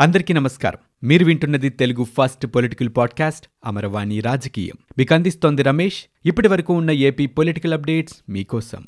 అందరికీ నమస్కారం. మీరు వింటున్నది Telugu first political podcast Amaravani రాజకీయం. మీకు అందిస్తోంది రమేష్. ఇప్పటి వరకు ఉన్న ఏపీ పొలిటికల్ అప్డేట్స్ మీకోసం.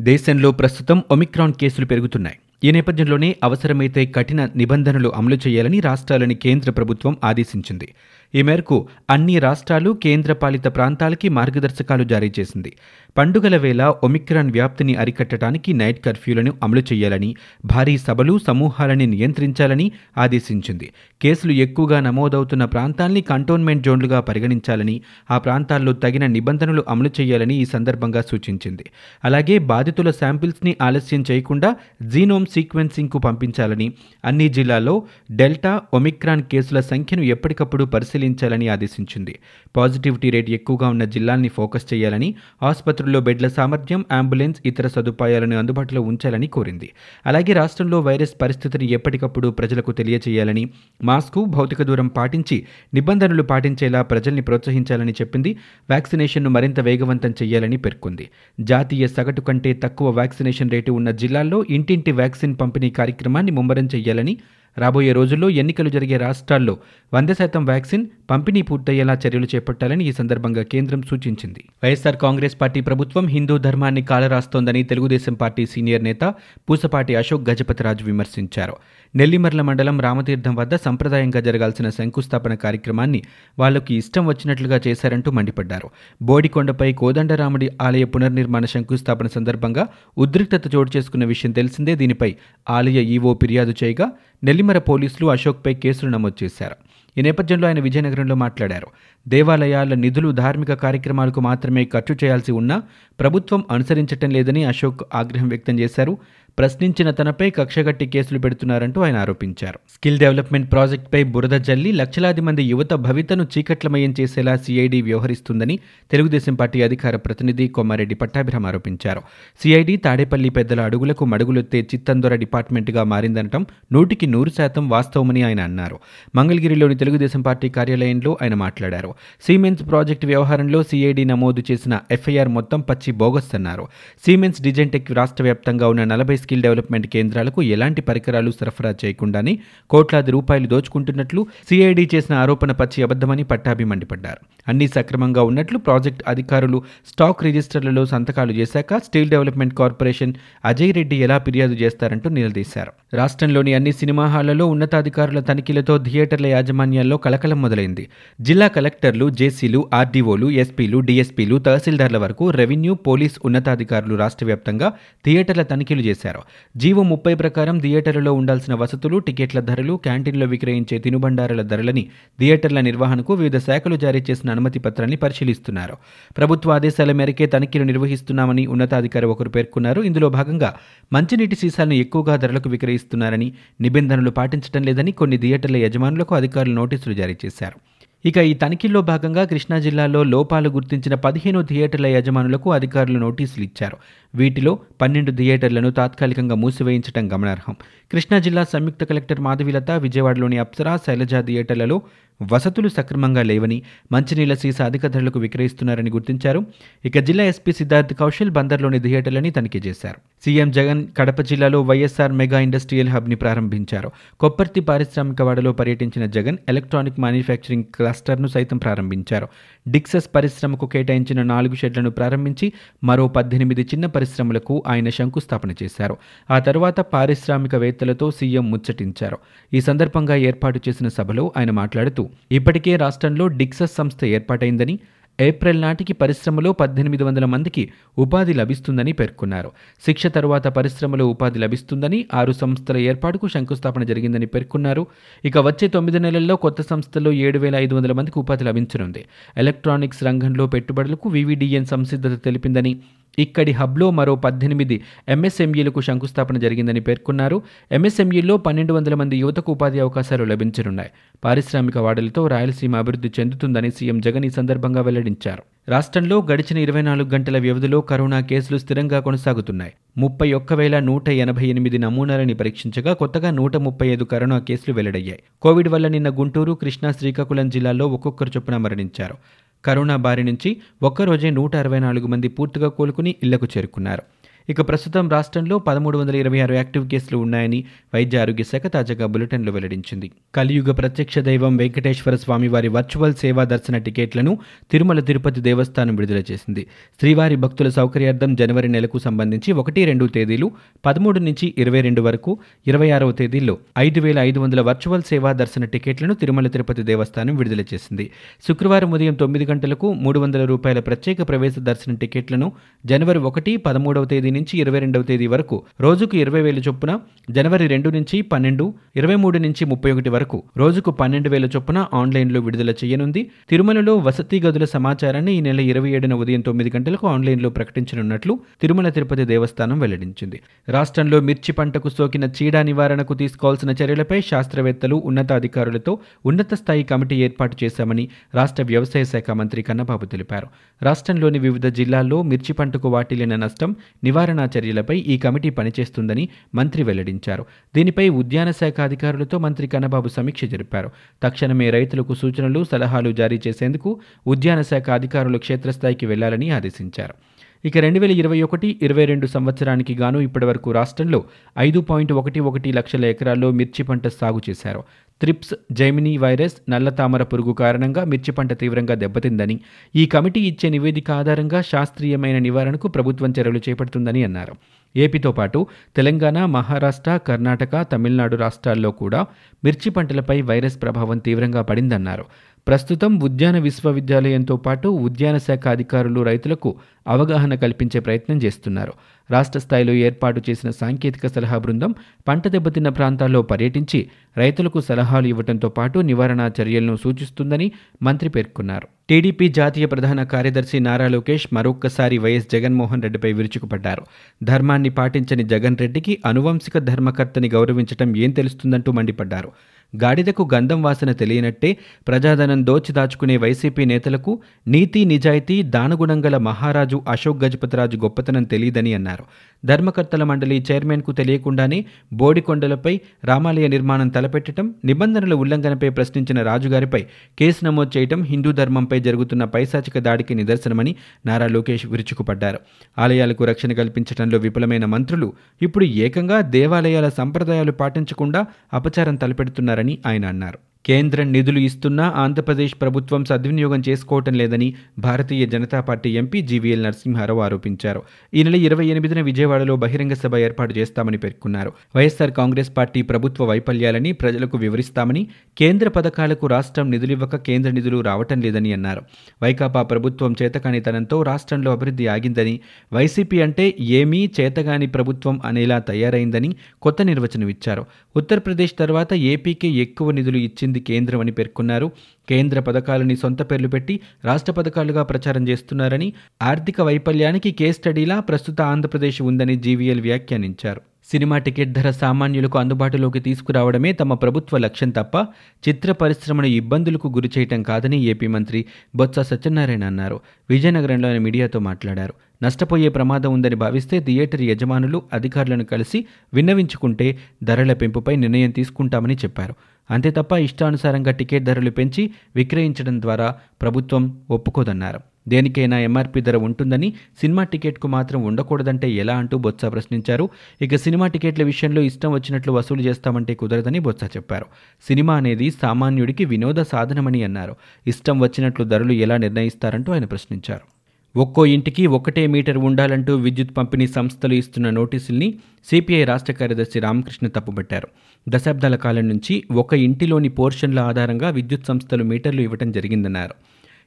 దేశంలో ప్రస్తుతం ఒమిక్రాన్ కేసులు పెరుగుతున్నాయి. ఈ నేపథ్యంలోనే అవసరమైతే కఠిన నిబంధనలు అమలు చేయాలని రాష్ట్రాలని కేంద్ర ప్రభుత్వం ఆదేశించింది. ఈ మేరకు అన్ని రాష్ట్రాలు కేంద్రపాలిత ప్రాంతాలకి మార్గదర్శకాలు జారీ చేసింది. పండుగల వేళ ఒమిక్రాన్ వ్యాప్తిని అరికట్టడానికి నైట్ కర్ఫ్యూలను అమలు చేయాలని భారీ సభలు సమూహాలని నియంత్రించాలని ఆదేశించింది. కేసులు ఎక్కువగా నమోదవుతున్న ప్రాంతాల్ని కంటోన్మెంట్ జోన్లుగా పరిగణించాలని ఆ ప్రాంతాల్లో తగిన నిబంధనలు అమలు చేయాలని ఈ సందర్భంగా సూచించింది. అలాగే బాధితుల శాంపిల్స్ని ఆలస్యం చేయకుండా జీనోమ్ సీక్వెన్సింగ్కు పంపించాలని అన్ని జిల్లాల్లో డెల్టా ఒమిక్రాన్ కేసుల సంఖ్యను ఎప్పటికప్పుడు పరిశీలించాలని ఆదేశించింది. పాజిటివిటీ రేట్ ఎక్కువగా ఉన్న జిల్లాల్ని ఫోకస్ చేయాలని ఆసుపత్రుల్లో బెడ్ల సామర్థ్యం అంబులెన్స్ ఇతర సదుపాయాలను అందుబాటులో ఉంచాలని కోరింది. అలాగే రాష్ట్రంలో వైరస్ పరిస్థితిని ఎప్పటికప్పుడు ప్రజలకు తెలియచేయాలని మాస్కు భౌతిక దూరం పాటించి నిబంధనలు పాటించేలా ప్రజల్ని ప్రోత్సహించాలని చెప్పింది. వ్యాక్సినేషన్ను మరింత వేగవంతం చేయాలని పేర్కొంది. జాతీయ సగటు కంటే తక్కువ వ్యాక్సినేషన్ రేటు ఉన్న జిల్లాల్లో ఇంటింటి వ్యాక్సిన్ పంపిణీ కార్యక్రమాన్ని ముమ్మరం చేయాలని రాబోయే రోజుల్లో ఎన్నికలు జరిగే రాష్ట్రాల్లో వంద శాతం వ్యాక్సిన్ పంపిణీ పూర్తయ్యేలా చర్యలు చేపట్టాలని ఈ సందర్భంగా కేంద్రం సూచించింది. వైఎస్ఆర్ కాంగ్రెస్ పార్టీ ప్రభుత్వం హిందూ ధర్మాన్ని కాలరాస్తోందని తెలుగుదేశం పార్టీ సీనియర్ నేత పూసపాటి అశోక్ గజపతిరాజు విమర్శించారు. నెల్లిమర్ల మండలం రామతీర్థం వద్ద సంప్రదాయంగా జరగాల్సిన శంకుస్థాపన కార్యక్రమాన్ని వాళ్ళకు ఇష్టం వచ్చినట్లుగా చేశారంటూ మండిపడ్డారు. బోడికొండపై కోదండరాముడి ఆలయ పునర్నిర్మాణ శంకుస్థాపన సందర్భంగా ఉద్రిక్తత చోటు చేసుకున్న విషయం తెలిసిందే. దీనిపై ఆలయ ఈవో ఫిర్యాదు చేయగా నెల్లిమర పోలీసులు అశోక్పై కేసులు నమోదు చేశారు. ఈ నేపథ్యంలో ఆయన విజయనగరంలో మాట్లాడారు. దేవాలయాల నిధులు ధార్మిక కార్యక్రమాలకు మాత్రమే ఖర్చు చేయాల్సి ఉన్నా ప్రభుత్వం అనుసరించటం లేదని అశోక్ ఆగ్రహం వ్యక్తం చేశారు. ప్రశ్నించిన తనపై కక్షగట్టి కేసులు పెడుతున్నారంటూ ఆయన ఆరోపించారు. స్కిల్ డెవలప్మెంట్ ప్రాజెక్టుపై బురద జల్లి లక్షలాది మంది యువత భవితను చీకట్లమయం చేసేలా సిఐడి వ్యవహరిస్తుందని తెలుగుదేశం పార్టీ అధికార ప్రతినిధి కొమ్మారెడ్డి పట్టాభిరామ్ ఆరోపించారు. సిఐడి తాడేపల్లి పెద్దల అడుగులకు మడుగులొత్తే చిత్తందొర డిపార్ట్మెంట్గా మారిందనటం నూటికి నూరు శాతం వాస్తవమని ఆయన అన్నారు. మంగళగిరిలోని తెలుగుదేశం పార్టీ కార్యాలయంలో ఆయన మాట్లాడారు. సీమెన్స్ ప్రాజెక్టు వ్యవహారంలో సిఐడి నమోదు చేసిన ఎఫ్ఐఆర్ మొత్తం పచ్చి బోగస్ అన్నారు. సీమెన్స్ డిజెంటెక్ రాష్ట్ర వ్యాప్తంగా ఉన్న నలభై స్కిల్ డెవలప్మెంట్ కేంద్రాలకు ఎలాంటి పరికరాలు సరఫరా చేయకుండానే కోట్లాది రూపాయలు దోచుకుంటున్నట్లు సిఐడి చేసిన ఆరోపణ పచ్చి అబద్దమని పట్టాభి మండిపడ్డారు. అన్ని సక్రమంగా ఉన్నట్లు ప్రాజెక్ట్ అధికారులు స్టాక్ రిజిస్టర్లలో సంతకాలు చేశాక steel development corporation Ajay Reddy ఎలా ఫిర్యాదు చేస్తారంటూ నిలదీశారు. రాష్ట్రంలోని అన్ని సినిమా హాళ్ళలో ఉన్నతాధికారుల తనిఖీలతో థియేటర్ల యాజమాన్యాల్లో కలకలం మొదలైంది. జిల్లా కలెక్టర్లు జేసీలు ఆర్డీఓలు ఎస్పీలు డిఎస్పీలు తహసీల్దార్ల వరకు రెవెన్యూ పోలీస్ ఉన్నతాధికారులు రాష్ట్ర వ్యాప్తంగా థియేటర్ల తనిఖీలు చేశారు. జీవో ముప్పై ప్రకారం థియేటర్లలో ఉండాల్సిన వసతులు టికెట్ల ధరలు క్యాంటీన్లో విక్రయించే తినుబండారాల ధరలని థియేటర్ల నిర్వహణకు వివిధ శాఖలు జారీ చేసిన అనుమతి పత్రాన్ని పరిశీలిస్తున్నారు. ప్రభుత్వ ఆదేశాల మేరకే తనిఖీలు నిర్వహిస్తున్నామని ఉన్నతాధికారి ఒకరు పేర్కొన్నారు. ఇందులో భాగంగా మంచినీటి సీసాలను ఎక్కువగా ధరలకు విక్రయిస్తున్నారని నిబంధనలు పాటించడం లేదని కొన్ని థియేటర్ల యజమానులకు అధికారులు నోటీసులు జారీ చేశారు. ఇక ఈ తనిఖీల్లో భాగంగా కృష్ణా జిల్లాలో లోపాలు గుర్తించిన పదిహేను థియేటర్ల యజమానులకు అధికారులు నోటీసులు ఇచ్చారు. వీటిలో పన్నెండు థియేటర్లను తాత్కాలికంగా మూసివేయించడం గమనార్హం. కృష్ణా జిల్లా సంయుక్త కలెక్టర్ మాధవిలత విజయవాడలోని అప్సరా శైలజ థియేటర్లలో వసతులు సక్రమంగా లేవని మంచినీళ్ళ సీసా అధిక ధరలకు విక్రయిస్తున్నారని గుర్తించారు. ఇక జిల్లా ఎస్పీ సిద్ధార్థ్ కౌశల్ బందర్లోని థియేటర్లని తనిఖీ చేశారు. సీఎం జగన్ కడప జిల్లాలో వైఎస్ఆర్ మెగా ఇండస్ట్రియల్ హబ్ని ప్రారంభించారు. కొప్పర్తి పారిశ్రామికవాడలో పర్యటించిన జగన్ ఎలక్ట్రానిక్ మ్యానుఫ్యాక్చరింగ్ క్లస్టర్ను సైతం ప్రారంభించారు. డిక్సెస్ పరిశ్రమకు కేటాయించిన నాలుగు షెడ్లను ప్రారంభించి మరో పద్దెనిమిది చిన్న పరిశ్రమలకు ఆయన శంకుస్థాపన చేశారు. ఆ తర్వాత పారిశ్రామికవేత్తలతో సీఎం ముచ్చటించారు. ఈ సందర్భంగా ఏర్పాటు చేసిన సభలో ఆయన మాట్లాడుతూ ఇప్పటికే రాష్ట్రంలో డిక్సస్ సంస్థ ఏర్పాటైందని ఏప్రిల్ నాటికి పరిశ్రమలో పద్దెనిమిది వందల మందికి ఉపాధి లభిస్తుందని పేర్కొన్నారు. శిక్ష తరువాత పరిశ్రమలో ఉపాధి లభిస్తుందని ఆరు సంస్థల ఏర్పాటుకు శంకుస్థాపన జరిగిందని పేర్కొన్నారు. ఇక వచ్చే తొమ్మిది నెలల్లో కొత్త సంస్థల్లో ఏడు వేల ఐదు వందల మందికి ఉపాధి లభించనుంది. ఎలక్ట్రానిక్స్ రంగంలో పెట్టుబడులకు వివిడిఎన్ సంసిద్ధత తెలిపిందని ఇక్కడి హబ్లో మరో పద్దెనిమిది ఎంఎస్ఎంఈలకు శంకుస్థాపన జరిగిందని పేర్కొన్నారు. ఎంఎస్ఎంఈల్లో పన్నెండు వందల మంది యువతకు ఉపాధి అవకాశాలు లభించనున్నాయి. పారిశ్రామిక వాడలతో రాయలసీమ అభివృద్ధి చెందుతుందని సీఎం జగన్ ఈ సందర్భంగా వెల్లడించారు. రాష్ట్రంలో గడిచిన ఇరవై నాలుగు గంటల వ్యవధిలో కరోనా కేసులు స్థిరంగా కొనసాగుతున్నాయి. ముప్పై ఒక్క వేల నూట ఎనభై ఎనిమిది నమూనాలని పరీక్షించగా కొత్తగా నూట ముప్పై ఐదు కరోనా కేసులు వెల్లడయ్యాయి. కోవిడ్ వల్ల నిన్న గుంటూరు కృష్ణా శ్రీకాకుళం జిల్లాల్లో ఒక్కొక్కరు చొప్పున మరణించారు. కరోనా బారి నుంచి ఒక్కరోజే నూట అరవై నాలుగు మంది పూర్తిగా కోలుకుని ఇళ్ళకు చేరుకున్నారు. ఇక ప్రస్తుతం రాష్ట్రంలో పదమూడు వందల ఇరవై ఆరు యాక్టివ్ కేసులు ఉన్నాయని వైద్య ఆరోగ్య శాఖ తాజాగా బులెటిన్లో వెల్లడించింది. కలియుగ ప్రత్యక్ష దైవం వెంకటేశ్వర స్వామి వారి వర్చువల్ సేవా దర్శన టికెట్లను తిరుమల తిరుపతి దేవస్థానం విడుదల చేసింది. శ్రీవారి భక్తుల సౌకర్యార్థం జనవరి నెలకు సంబంధించి ఒకటి రెండు తేదీలు పదమూడు నుంచి ఇరవై రెండు వరకు ఇరవై ఆరవ తేదీల్లో ఐదు వేల ఐదు వందల వర్చువల్ సేవా దర్శన టికెట్లను తిరుమల తిరుపతి దేవస్థానం విడుదల చేసింది. శుక్రవారం ఉదయం తొమ్మిది గంటలకు మూడు వందల రూపాయల ప్రత్యేక ప్రవేశ దర్శన టికెట్లను జనవరి ఒకటి పదమూడవ తేదీ నుంచి ఇరవై రెండవ తేదీ వరకు రోజుకు ఇరవై వేల చొప్పున జనవరి రెండు నుంచి పన్నెండు ఇరవై మూడు నుంచి ముప్పై ఒకటి వరకు రోజుకు పన్నెండు వేల చొప్పున ఆన్లైన్లో విడుదల చేయనుంది. తిరుమలలో వసతి గదుల సమాచారాన్ని ఈ నెల ఇరవై ఏడున ఉదయం తొమ్మిది గంటలకు ఆన్లైన్లో ప్రకటించనున్నట్లు తిరుమల తిరుపతి దేవస్థానం వెల్లడించింది. రాష్ట్రంలో మిర్చి పంటకు సోకిన చీడ నివారణకు తీసుకోవాల్సిన చర్యలపై శాస్త్రవేత్తలు ఉన్నతాధికారులతో ఉన్నత స్థాయి కమిటీ ఏర్పాటు చేశామని రాష్ట్ర వ్యవసాయ శాఖ మంత్రి కన్నబాబు తెలిపారు. రాష్ట్రంలోని వివిధ జిల్లాల్లో మిర్చి పంటకు వాటిల్లిన నష్టం నివారణ చర్యలపై ఈ కమిటీ పనిచేస్తుందని మంత్రి వెల్లడించారు. దీనిపై ఉద్యాన శాఖ అధికారులతో మంత్రి కన్నబాబు సమీక్ష జరిపారు. తక్షణమే రైతులకు సూచనలు సలహాలు జారీ చేసేందుకు ఉద్యాన శాఖ అధికారులు క్షేత్రస్థాయికి వెళ్ళాలని ఆదేశించారు. ఇక రెండు వేల ఇరవై ఒకటి ఇరవై రెండు సంవత్సరానికి గాను ఇప్పటివరకు రాష్ట్రంలో ఐదు పాయింట్ ఒకటి ఒకటి లక్షల ఎకరాల్లో మిర్చి పంట సాగు చేశారు. త్రిప్స్ జైమినీ వైరస్ నల్ల తామర పురుగు కారణంగా మిర్చి పంట తీవ్రంగా దెబ్బతిందని ఈ కమిటీ ఇచ్చే నివేదిక ఆధారంగా శాస్త్రీయమైన నివారణకు ప్రభుత్వం చర్యలు చేపడుతుందని అన్నారు. ఏపీతో పాటు తెలంగాణ మహారాష్ట్ర కర్ణాటక తమిళనాడు రాష్ట్రాల్లో కూడా మిర్చి పంటలపై వైరస్ ప్రభావం తీవ్రంగా పడిందన్నారు. ప్రస్తుతం ఉద్యాన విశ్వవిద్యాలయంతో పాటు ఉద్యాన శాఖ అధికారులు రైతులకు అవగాహన కల్పించే ప్రయత్నం చేస్తున్నారు. రాష్ట్ర స్థాయిలో ఏర్పాటు చేసిన సాంకేతిక సలహా బృందం పంట దెబ్బతిన్న ప్రాంతాల్లో పర్యటించి రైతులకు సలహాలు ఇవ్వడంతో పాటు నివారణా చర్యలను సూచిస్తుందని మంత్రి పేర్కొన్నారు. టీడీపీ జాతీయ ప్రధాన కార్యదర్శి నారా లోకేష్ మరొక్కసారి వైఎస్ జగన్మోహన్ రెడ్డిపై విరుచుకుపడ్డారు. ధర్మాన్ని పాటించని జగన్ రెడ్డికి అనువంశిక ధర్మకర్తని గౌరవించటం ఏం తెలుస్తుందంటూ మండిపడ్డారు. గాడిదకు గంధం వాసన తెలియనట్టే ప్రజాధనం దోచిదాచుకునే వైసీపీ నేతలకు నీతి నిజాయితీ దానగుణం గల మహారాజు అశోక్ గజపతిరాజు గొప్పతనం తెలియదని అన్నారు. ధర్మకర్తల మండలి చైర్మన్కు తెలియకుండానే బోడికొండలపై రామాలయ నిర్మాణం తలపెట్టడం నిబంధనల ఉల్లంఘనపై ప్రశ్నించిన రాజుగారిపై కేసు నమోదు చేయడం హిందూ ధర్మంపై జరుగుతున్న పైశాచిక దాడికి నిదర్శనమని నారా లోకేష్ విరుచుకుపడ్డారు. ఆలయాలకు రక్షణ కల్పించడంలో విఫలమైన మంత్రులు ఇప్పుడు ఏకంగా దేవాలయాల సంప్రదాయాలు పాటించకుండా అపచారం తలపెడుతున్నారని ఆయన అన్నారు. కేంద్రం నిధులు ఇస్తున్నా ఆంధ్రప్రదేశ్ ప్రభుత్వం సద్వినియోగం చేసుకోవటం లేదని Bharatiya Janata party MP GVL Narasimharao ఆరోపించారు. ఈ నెల ఇరవై ఎనిమిదిన విజయవాడలో బహిరంగ సభ ఏర్పాటు చేస్తామని పేర్కొన్నారు. వైఎస్సార్ కాంగ్రెస్ పార్టీ ప్రభుత్వ వైఫల్యాలని ప్రజలకు వివరిస్తామని కేంద్ర పథకాలకు రాష్ట్రం నిధులివ్వక కేంద్ర నిధులు రావటం లేదని అన్నారు. వైకాపా ప్రభుత్వం చేతకానితనంతో రాష్ట్రంలో అభివృద్ధి ఆగిందని వైసీపీ అంటే ఏమీ చేతగాని ప్రభుత్వం అనేలా తయారైందని కొత్త నిర్వచనం ఇచ్చారు. ఉత్తరప్రదేశ్ తర్వాత ఏపీకి ఎక్కువ నిధులు ఇచ్చింది కేంద్రం అని పేర్కొన్నారు. కేంద్ర పథకాలని సొంత పేర్లు పెట్టి రాష్ట్ర పథకాలుగా ప్రచారం చేస్తున్నారని ఆర్థిక వైఫల్యానికి కేస్ స్టడీలా ప్రస్తుత ఆంధ్రప్రదేశ్ ఉందని జీవీఎల్ వ్యాఖ్యానించారు. సినిమా టికెట్ ధర సామాన్యులకు అందుబాటులోకి తీసుకురావడమే తమ ప్రభుత్వ లక్ష్యం తప్ప చిత్ర పరిశ్రమను ఇబ్బందులకు గురి చేయటం కాదని ఏపీ మంత్రి బొత్స సత్యనారాయణ అన్నారు. విజయనగరంలో ఆయన మీడియాతో మాట్లాడారు. నష్టపోయే ప్రమాదం ఉందని భావిస్తే థియేటర్ యజమానులు అధికారులను కలిసి విన్నవించుకుంటే ధరల పెంపుపై నిర్ణయం తీసుకుంటామని చెప్పారు. అంతే తప్ప ఇష్టానుసారంగా టికెట్ ధరలు పెంచి విక్రయించడం ద్వారా ప్రభుత్వం ఒప్పుకోదన్నారు. దేనికైనా ఎంఆర్పీ ధర ఉంటుందని సినిమా టికెట్కు మాత్రం ఉండకూడదంటే ఎలా అంటూ బొత్స ప్రశ్నించారు. ఇక సినిమా టికెట్ల విషయంలో ఇష్టం వచ్చినట్లు వసూలు చేస్తామంటే కుదరదని బొత్స చెప్పారు. సినిమా అనేది సామాన్యుడికి వినోద సాధనమని అన్నారు. ఇష్టం వచ్చినట్లు ధరలు ఎలా నిర్ణయిస్తారంటూ ఆయన ప్రశ్నించారు. ఒక్కో ఇంటికి ఒకటే మీటర్ ఉండాలంటూ విద్యుత్ పంపిణీ సంస్థలు ఇస్తున్న నోటీసుల్ని సిపిఐ రాష్ట్ర కార్యదర్శి రామకృష్ణ తప్పుబట్టారు. దశాబ్దాల కాలం నుంచి ఒక ఇంటిలోని పోర్షన్ల ఆధారంగా విద్యుత్ సంస్థలు మీటర్లు ఇవ్వటం జరిగిందన్నారు.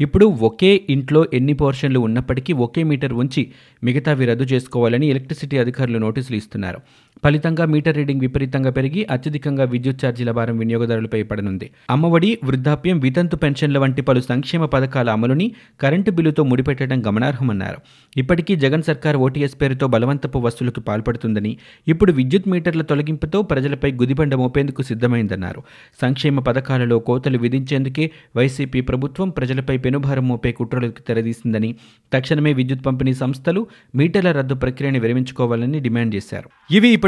ఇప్పుడు ఒకే ఇంట్లో ఎన్ని పోర్షన్లు ఉన్నప్పటికీ ఒకే మీటర్ ఉంచి మిగతావి రద్దు చేసుకోవాలని ఎలక్ట్రిసిటీ అధికారులు నోటీసులు ఇస్తున్నారు. ఫలితంగా మీటర్ రీడింగ్ విపరీతంగా పెరిగి అత్యధికంగా విద్యుత్ ఛార్జీల భారం వినియోగదారులపై పడనుంది. అమ్మఒడి వృద్ధాప్యం వితంతు పెన్షన్ల వంటి పలు సంక్షేమ పథకాల అమలుని కరెంటు బిల్లుతో ముడిపెట్టడం గమనార్హమన్నారు. ఇప్పటికీ జగన్ సర్కార్ ఓటీఎస్ పేరుతో బలవంతపు వసూలుకు పాల్పడుతుందని ఇప్పుడు విద్యుత్ మీటర్ల తొలగింపుతో ప్రజలపై గుదిబండ మోపేందుకు సిద్ధమైందన్నారు. సంక్షేమ పథకాలలో కోతలు విధించేందుకే వైసీపీ ప్రభుత్వం ప్రజలపై పెనుభారం మోపే కుట్రలకు తెరదీసిందని తక్షణమే విద్యుత్ పంపిణీ సంస్థలు మీటర్ల రద్దు ప్రక్రియను విరమించుకోవాలని డిమాండ్ చేశారు. ఇవి ఇప్పుడు